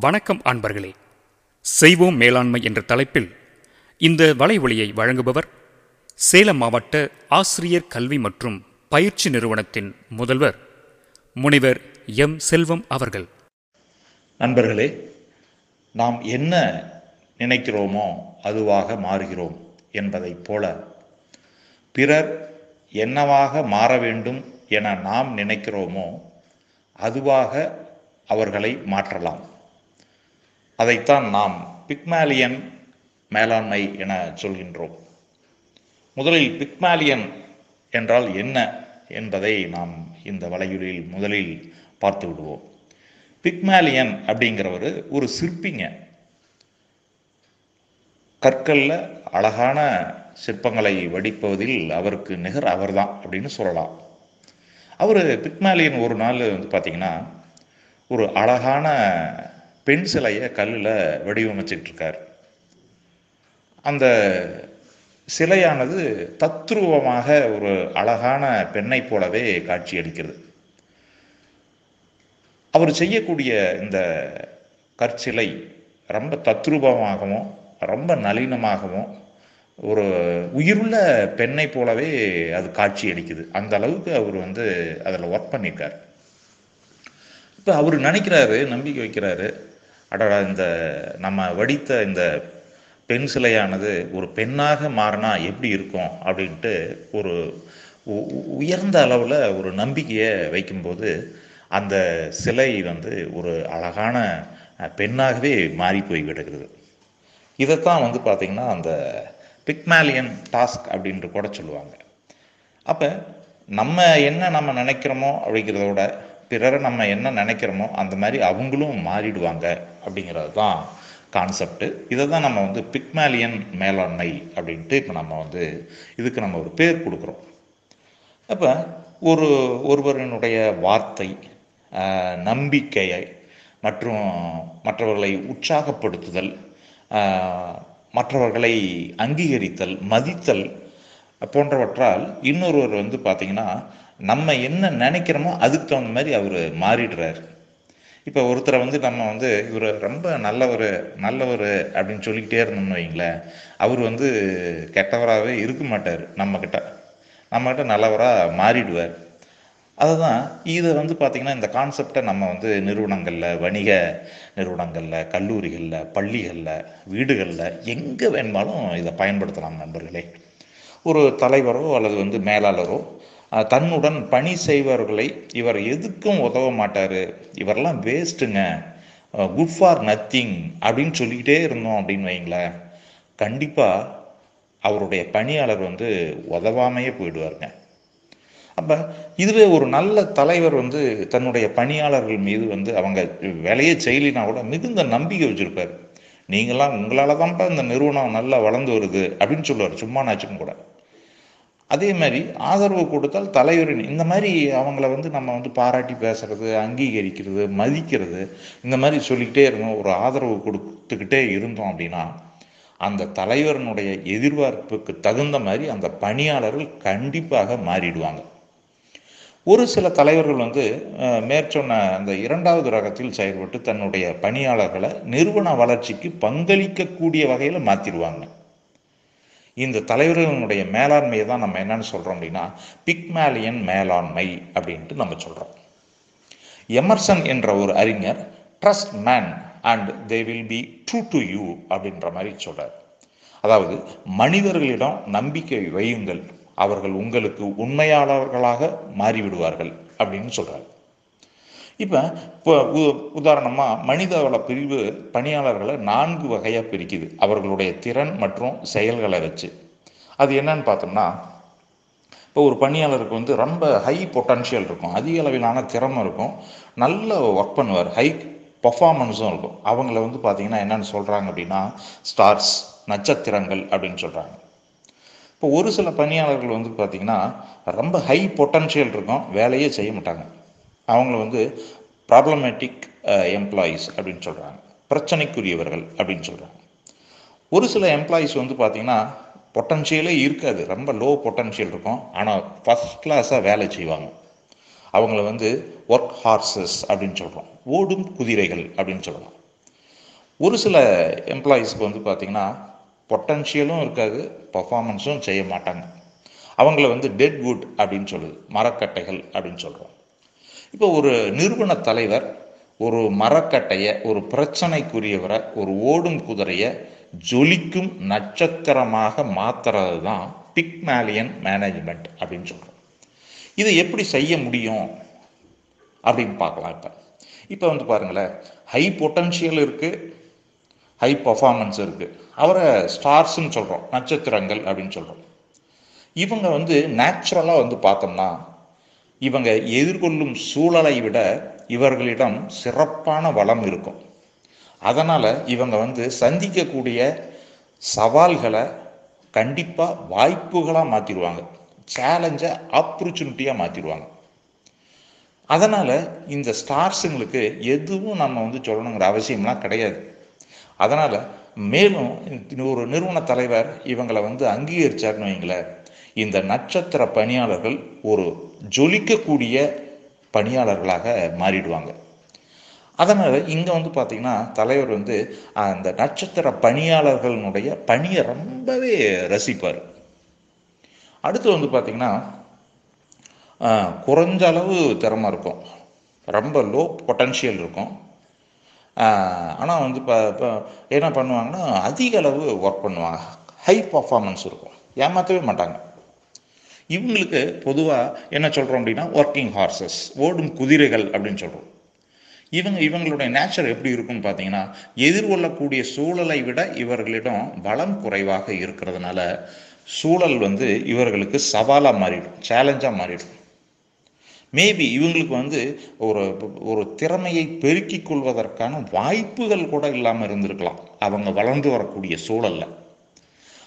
வணக்கம் அன்பர்களே. செய்வோம் மேலாண்மை என்ற தலைப்பில் இந்த வலைவொலியை வழங்குபவர் சேலம் மாவட்ட ஆசிரியர் கல்வி மற்றும் பயிற்சி நிறுவனத்தின் முதல்வர் முனைவர் எம். செல்வம் அவர்கள். நண்பர்களே நாம் என்ன நினைக்கிறோமோ அதுவாக மாறுகிறோம் என்பதைப் போல பிறர் என்னவாக மாற வேண்டும் என நாம் நினைக்கிறோமோ அதுவாக அவர்களை மாற்றலாம். அதைத்தான் நாம் பிக்மாலியன் மேலாண்மை என சொல்கின்றோம். முதலில் பிக்மாலியன் என்றால் என்ன என்பதை நாம் இந்த வலையுறையில் முதலில் பார்த்து விடுவோம். பிக்மாலியன் அப்படிங்கிறவர் ஒரு சிற்பிங்க. கற்கல்ல அழகான சிற்பங்களை வடிப்பதில் அவருக்கு நிகர் அவர்தான் அப்படின்னு சொல்லலாம். அவர் பிக்மாலியன் ஒரு நாள் வந்து பார்த்தீங்கன்னா ஒரு அழகான பெண் சிலையை கல்லில் வடிவமைச்சிட்டு இருக்கார் அந்த சிலையானது தத்ரூபமாக ஒரு அழகான பெண்ணை போலவே காட்சி அளிக்கிறது அவர் செய்யக்கூடிய இந்த கற்சிலை ரொம்ப தத்ரூபமாகவும் ரொம்ப நளினமாகவும் ஒரு உயிருள்ள பெண்ணை போலவே அது காட்சி அளிக்குது அந்த அளவுக்கு அவர் வந்து அதில் ஒர்க் பண்ணியிருக்கார் இப்போ அவர் நினைக்கிறாரு நம்பிக்கை வைக்கிறாரு அடடா இந்த நம்ம வடித்த இந்த பெண் சிலையானது ஒரு பெண்ணாக மாறினா எப்படி இருக்கும் அப்படின்ட்டு ஒரு உ- உ- உயர்ந்த அளவில் ஒரு நம்பிக்கையை வைக்கும்போது அந்த சிலை வந்து ஒரு அழகான பெண்ணாகவே மாறி போய் விடுகிறது. இதைத்தான் வந்து பார்த்திங்கன்னா அந்த பிக்மாலியன் டாஸ்க் அப்படின்ட்டு கூட சொல்லுவாங்க. அப்போ நம்ம என்ன நம்ம நினைக்கிறோமோ அப்படிங்கிறத விட பிறரை நம்ம என்ன நினைக்கிறோமோ அந்த மாதிரி அவங்களும் மாறிடுவாங்க அப்படிங்கிறது தான் கான்செப்ட் இதை தான் நம்ம வந்து பிக்மாலியன் மேலாண்மை அப்படின்ட்டு இப்போ நம்ம வந்து இதுக்கு நம்ம ஒரு பேர் கொடுக்குறோம். அப்போ ஒரு ஒருவரினுடைய வார்த்தை நம்பிக்கையை மற்றும் மற்றவர்களை உற்சாகப்படுத்துதல் மற்றவர்களை அங்கீகரித்தல் மதித்தல் போன்றவற்றால் இன்னொருவர் வந்து பார்த்திங்கன்னா நம்ம என்ன நினைக்கிறோமோ அதுக்கு தகுந்த மாதிரி அவர் மாறிடுறாரு. இப்போ ஒருத்தரை வந்து நம்ம வந்து இவர் ரொம்ப நல்லவர் நல்லவர் அப்படின்னு சொல்லிக்கிட்டே இருந்தோம்னு வைங்களேன் அவர் வந்து கெட்டவராகவே இருக்க மாட்டார் நம்மக்கிட்ட நம்மக்கிட்ட நல்லவராக மாறிடுவார். அதுதான் இதை வந்து பார்த்திங்கன்னா இந்த கான்செப்டை நம்ம வந்து நிறுவனங்களில் வணிக நிறுவனங்களில் கல்லூரிகளில் பள்ளிகளில் வீடுகளில் எங்கே வேணுமாலும் இதை பயன்படுத்தலாம் நண்பர்களே. ஒரு தலைவரோ அல்லது வந்து மேலாளரோ தன்னுடன் பணி செய்பவர்களை இவர் எதுக்கும் உதவ மாட்டார். இவரெல்லாம் வேஸ்ட்டுங்க குட் ஃபார் நத்திங் அப்படின்னு சொல்லிக்கிட்டே இருந்தோம் அப்படின்னு வைங்களேன் கண்டிப்பாக அவருடைய பணியாளர் வந்து உதவாமையே போயிடுவாருங்க. அப்போ இதுவே ஒரு நல்ல தலைவர் வந்து தன்னுடைய பணியாளர்கள் மீது வந்து அவங்க வேலையே செய்யலினா கூட மிகுந்த நம்பிக்கை வச்சுருப்பார். நீங்களாம் உங்களால் தான்ப்பா இந்த நிறுவனம் நல்லா வளர்ந்து வருது அப்படின்னு சொல்லுவார். சும்மா நாச்சும் கூட. அதே மாதிரி ஆதரவு கொடுத்தால் தலைவரின் இந்த மாதிரி அவங்கள வந்து நம்ம வந்து பாராட்டி பேசுறது அங்கீகரிக்கிறது மதிக்கிறது இந்த மாதிரி சொல்லிக்கிட்டே இருந்தோம் ஒரு ஆதரவு கொடுத்துக்கிட்டே இருந்தோம் அப்படின்னா அந்த தலைவரினுடைய எதிர்பார்ப்புக்கு தகுந்த மாதிரி அந்த பணியாளர்கள் கண்டிப்பாக மாறிடுவாங்க. ஒரு சில தலைவர்கள் வந்து மேற்சொன்ன அந்த இரண்டாவது ரகத்தில் செயல்பட்டு தன்னுடைய பணியாளர்களை நிறுவன வளர்ச்சிக்கு பங்களிக்கக்கூடிய வகையில் மாற்றிடுவாங்க இந்த தலைவர்களுடைய மேலாண்மையை தான் நம்ம என்னன்னு சொல்கிறோம் அப்படின்னா பிக்மேலியன் மேலாண்மை அப்படின்ட்டு நம்ம சொல்கிறோம் எமர்சன் என்ற ஒரு அறிஞர் trust man and they will be true to you அப்படின்ற மாதிரி சொல்கிறார் அதாவது மனிதர்களிடம் நம்பிக்கை வையுங்கள். அவர்கள் உங்களுக்கு உண்மையாளர்களாக மாறிவிடுவார்கள் அப்படின்னு சொல்கிறார் இப்போ இப்போ உ- மனிதவள பிரிவு பணியாளர்களை நான்கு வகையாக பிரிக்குது. அவர்களுடைய திறன் மற்றும் செயல்களை வச்சு. அது என்னன்னு பார்த்தோம்னா இப்போ ஒரு பணியாளருக்கு வந்து ரொம்ப ஹை பொட்டன்ஷியல் இருக்கும். அதிக அளவிலான திறமை இருக்கும். நல்ல ஒர்க் பண்ணுவார். ஹை பர்ஃபார்மன்ஸும் இருக்கும். அவங்கள வந்து பார்த்தீங்கன்னா என்னென்னு சொல்கிறாங்க அப்படின்னா ஸ்டார்ஸ் நட்சத்திரங்கள் அப்படின்னு சொல்கிறாங்க இப்போ ஒரு சில பணியாளர்கள் வந்து பார்த்தீங்கன்னா ரொம்ப ஹை பொட்டன்ஷியல் இருக்கும். வேலையே செய்ய மாட்டாங்க. அவங்கள வந்து ப்ராப்ளமேட்டிக் எம்ப்ளாயீஸ் அப்படின்னு சொல்கிறாங்க பிரச்சனைக்குரியவர்கள் அப்படின்னு சொல்கிறாங்க ஒரு சில எம்ப்ளாயீஸ் வந்து பார்த்தீங்கன்னா பொட்டன்ஷியலே இருக்காது. ரொம்ப லோ பொட்டன்ஷியல் இருக்கும். ஆனால் ஃபஸ்ட் கிளாஸாக வேலை செய்வாங்க. அவங்கள வந்து ஒர்க் ஹார்சஸ் அப்படின்னு சொல்கிறோம் ஓடும் குதிரைகள் அப்படின்னு சொல்லலாம் ஒரு சில எம்ப்ளாயீஸ்க்கு வந்து பார்த்திங்கன்னா பொட்டன்ஷியலும் இருக்காது. பர்ஃபார்மன்ஸும் செய்ய மாட்டாங்க. அவங்கள வந்து டெட் வுட் அப்படின்னு சொல்லுது. மரக்கட்டைகள் அப்படின்னு சொல்கிறோம் இப்போ ஒரு நிறுவன தலைவர் ஒரு மரக்கட்டையை ஒரு பிரச்சனைக்குரியவரை ஒரு ஓடும் குதிரையை ஜொலிக்கும் நட்சத்திரமாக மாத்துறது தான் பிக்மேலியன் மேனேஜ்மெண்ட் அப்படின்னு சொல்கிறோம் இதை எப்படி செய்ய முடியும் அப்படின்னு பார்க்கலாம் இப்போ. இப்போ வந்து பாருங்களேன் ஹை பொட்டன்ஷியல் இருக்குது ஹை பர்ஃபார்மன்ஸ் இருக்குது அவரை ஸ்டார்ஸ்ன்னு சொல்கிறோம் நட்சத்திரங்கள் அப்படின்னு சொல்கிறோம் இவங்க வந்து நேச்சுரலாக வந்து பார்த்தோம்னா இவங்க எதிர்கொள்ளும் சூழலை விட இவர்களிடம் சிறப்பான வளம் இருக்கும். அதனால் இவங்க வந்து சந்திக்கக்கூடிய சவால்களை கண்டிப்பாக வாய்ப்புகளாக மாற்றிடுவாங்க சேலஞ்சை ஆப்பர்ச்சுனிட்டியாக மாற்றிடுவாங்க அதனால் இந்த ஸ்டார்ஸுங்களுக்கு எதுவும் நம்ம வந்து சொல்லணுங்கிற அவசியம்லாம் கிடையாது. அதனால் மேலும் ஒரு நிறுவன தலைவர் இவங்களை வந்து அங்கீகரிச்சார்னு வைங்களேன். இந்த நட்சத்திர பணியாளர்கள் ஒரு ஜொலிக்கக்கூடிய பணியாளர்களாக மாறிடுவாங்க. அதனால் இங்கே வந்து பார்த்திங்கன்னா தலைவர் வந்து அந்த நட்சத்திர பணியாளர்களுடைய பணியை ரொம்பவே ரசிப்பார். அடுத்து வந்து பார்த்திங்கன்னா குறைஞ்ச அளவு திறமை இருக்கும். ரொம்ப லோ பொட்டன்ஷியல் இருக்கும். ஆனால் வந்து இப்போ இப்போ என்ன பண்ணுவாங்கன்னா அதிக அளவு ஒர்க் பண்ணுவாங்க. ஹை பர்ஃபார்மன்ஸ் இருக்கும். ஏமாற்றவே மாட்டாங்க. இவங்களுக்கு பொதுவாக என்ன சொல்கிறோம் அப்படின்னா ஒர்க்கிங் ஹார்சஸ் ஓடும் குதிரைகள் அப்படின்னு சொல்கிறோம் இவங்க இவங்களுடைய நேச்சர் எப்படி இருக்கும்னு பார்த்தீங்கன்னா எதிர்கொள்ளக்கூடிய சூழலை விட இவர்களிடம் பலம் குறைவாக இருக்கிறதுனால சூழல் வந்து இவர்களுக்கு சவாலாக மாறிடும் சேலஞ்சாக மாறிடும். மேபி இவங்களுக்கு வந்து ஒரு ஒரு திறமையை பெருக்கிக் கொள்வதற்கான வாய்ப்புகள் கூட இல்லாமல் இருந்திருக்கலாம் அவங்க வளர்ந்து வரக்கூடிய சூழல்ல.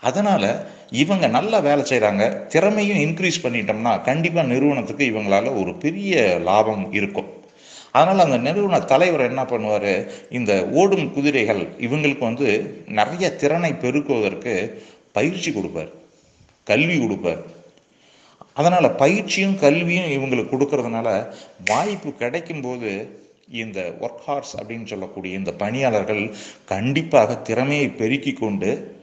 அதனால் இவங்க நல்லா வேலை செய்கிறாங்க திறமையும் இன்க்ரீஸ் பண்ணிட்டோம்னா கண்டிப்பாக நிறுவனத்துக்கு இவங்களால ஒரு பெரிய லாபம் இருக்கும். அதனால் அந்த நிறுவன தலைவர் என்ன பண்ணுவார்? இந்த ஓடும் குதிரைகள் இவங்களுக்கு வந்து நிறைய திறனை பெருக்குவதற்கு பயிற்சி கொடுப்பார். கல்வி கொடுப்பார். அதனால் பயிற்சியும் கல்வியும் இவங்களுக்கு கொடுக்கறதுனால வாய்ப்பு கிடைக்கும்போது இந்த ஒர்க் ஹார்ஸ் அப்படின்னு சொல்லக்கூடிய இந்த பணியாளர்கள் கண்டிப்பாக திறமையை பெருக்கி கொண்டு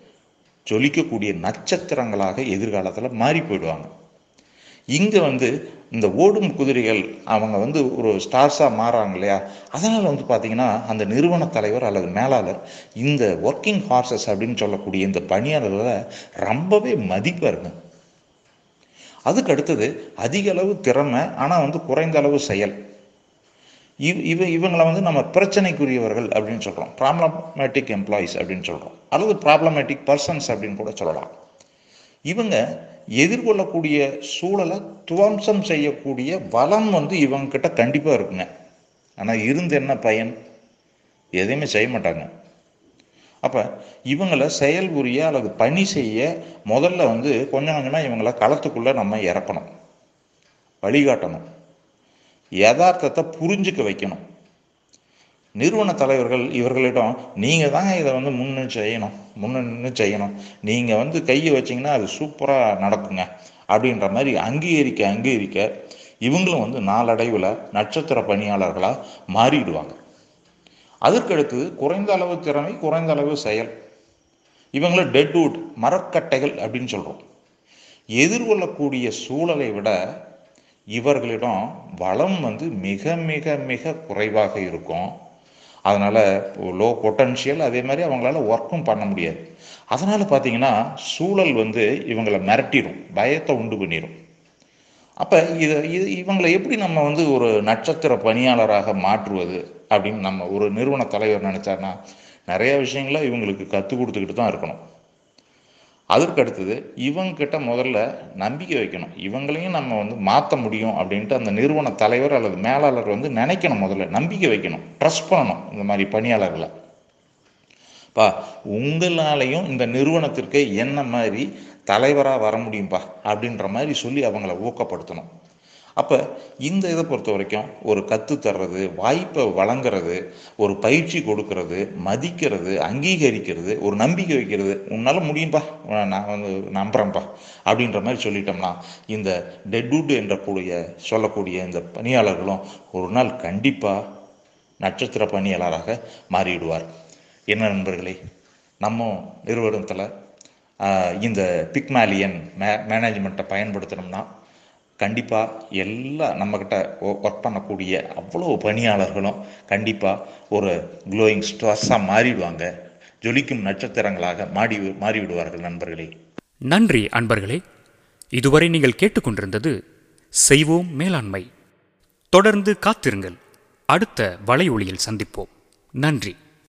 ஜொலிக்கக்கூடிய நட்சத்திரங்களாக எதிர்காலத்தில் மாறி போயிடுவாங்க. இங்கே வந்து இந்த ஓடும் குதிரைகள் அவங்க வந்து ஒரு ஸ்டார்ஸாக மாறாங்க இல்லையா? அதனால் வந்து பார்த்திங்கன்னா அந்த நிறுவன தலைவர் அல்லது மேலாளர் இந்த ஒர்க்கிங் ஹார்சஸ் அப்படின்னு சொல்லக்கூடிய இந்த பணியாளர்களை ரொம்பவே மதிப்பாருங்க அதுக்கு அடுத்தது அதிக அளவு திறமை ஆனால் வந்து குறைந்த அளவு செயல். இவ் இவ இவங்களை வந்து நம்ம பிரச்சனைக்குரியவர்கள் அப்படின்னு சொல்கிறோம் ப்ராப்ளமேட்டிக் எம்ப்ளாயீஸ் அப்படின்னு சொல்கிறோம் அல்லது ப்ராப்ளமேட்டிக் பர்சன்ஸ் அப்படின்னு கூட சொல்லலாம். இவங்க எதிர்கொள்ளக்கூடிய சூழலை துவம்சம் செய்யக்கூடிய வளம் வந்து இவங்கக்கிட்ட கண்டிப்பாக இருக்குங்க. ஆனால் இருந்து என்ன பயன்? எதையுமே செய்ய மாட்டாங்க. அப்போ இவங்களை செயல்புரிய அல்லது பணி செய்ய முதல்ல வந்து கொஞ்சம் கொஞ்சமாக இவங்களை களத்துக்குள்ளே நம்ம இறக்கணும். வழிகாட்டணும். யதார்த்தத்தை புரிஞ்சுக்க வைக்கணும். நிறுவன தலைவர்கள் இவர்களிடம் நீங்கள் தாங்க இதை வந்து முன்னு செய்யணும் முன்னு செய்யணும். நீங்கள் வந்து கையை வச்சிங்கன்னா அது சூப்பராக நடக்குங்க. அப்படின்ற மாதிரி அங்கீகரிக்க அங்கீகரிக்க இவங்களும் வந்து நாளடைவில் நட்சத்திர பணியாளர்களாக மாறிடுவாங்க. அதற்கடுத்து குறைந்த அளவு திறமை குறைந்த அளவு செயல். இவங்கள டெட்வுட் மரக்கட்டைகள் அப்படின்னு சொல்கிறோம் எதிர்கொள்ளக்கூடிய சூழலை விட இவர்களிடம் வளம் வந்து மிக மிக மிக குறைவாக இருக்கும். அதனால் லோ பொட்டன்ஷியல் அதே மாதிரி அவங்களால ஒர்க்கும் பண்ண முடியாது. அதனால் பார்த்தீங்கன்னா சூழல் வந்து இவங்களை மிரட்டிடும் பயத்தை உண்டு பண்ணிடும் அப்போ இதை இது இவங்களை எப்படி நம்ம வந்து ஒரு நட்சத்திர பணியாளராக மாற்றுவது அப்படின்னு நம்ம ஒரு நிறுவன தலைவர் நினச்சாருன்னா நிறைய விஷயங்கள இவங்களுக்கு கற்றுக் கொடுத்துக்கிட்டு தான் இருக்கணும். அதற்கு அடுத்தது இவங்கக்கிட்ட முதல்ல நம்பிக்கை வைக்கணும். இவங்களையும் நம்ம வந்து மாற்ற முடியும் அப்படின்ட்டு அந்த நிறுவன தலைவர் அல்லது மேலாளர் வந்து நினைக்கணும் முதல்ல. நம்பிக்கை வைக்கணும். ட்ரஸ்ட் பண்ணணும் இந்த மாதிரி பணியாளர்களை. பா உங்களாலையும் இந்த நிறுவனத்திற்கு என்ன மாதிரி தலைவராக வர முடியும்பா அப்படின்ற மாதிரி சொல்லி அவங்கள ஊக்கப்படுத்தணும். அப்போ இந்த இதை பொறுத்த வரைக்கும் ஒரு கற்று தர்றது வாய்ப்பை வழங்குறது ஒரு பயிற்சி கொடுக்கறது மதிக்கிறது அங்கீகரிக்கிறது ஒரு நம்பிக்கை வைக்கிறது உன்னால் முடியும்பா நான் வந்து நம்புகிறேன்ப்பா அப்படின்ற மாதிரி சொல்லிட்டோம்னா இந்த டெட்வுட் என்ற கூடிய சொல்லக்கூடிய இந்த பணியாளர்களும் ஒரு நாள் கண்டிப்பாக நட்சத்திர பணியாளராக மாறிவிடுவார். என்ன நண்பர்களே நம்ம நிறுவனத்தில் இந்த பிக்மாலியன் மே மேனேஜ்மெண்ட்டை பயன்படுத்தினோம்னா கண்டிப்பாக எல்லா நம்மக்கிட்ட ஒர்க் பண்ணக்கூடிய அவ்வளோ பணியாளர்களும் கண்டிப்பாக ஒரு க்ளோயிங் ஸ்டார்ஸாக மாறிடுவாங்க. ஜொலிக்கும் நட்சத்திரங்களாக மாறி மாறிவிடுவார்கள் நண்பர்களே. நன்றி அன்பர்களே. இதுவரை நீங்கள் கேட்டுக்கொண்டிருந்தது செய்வோம் மேலாண்மை. தொடர்ந்து காத்திருங்கள். அடுத்த வலை ஒளியில் சந்திப்போம். நன்றி.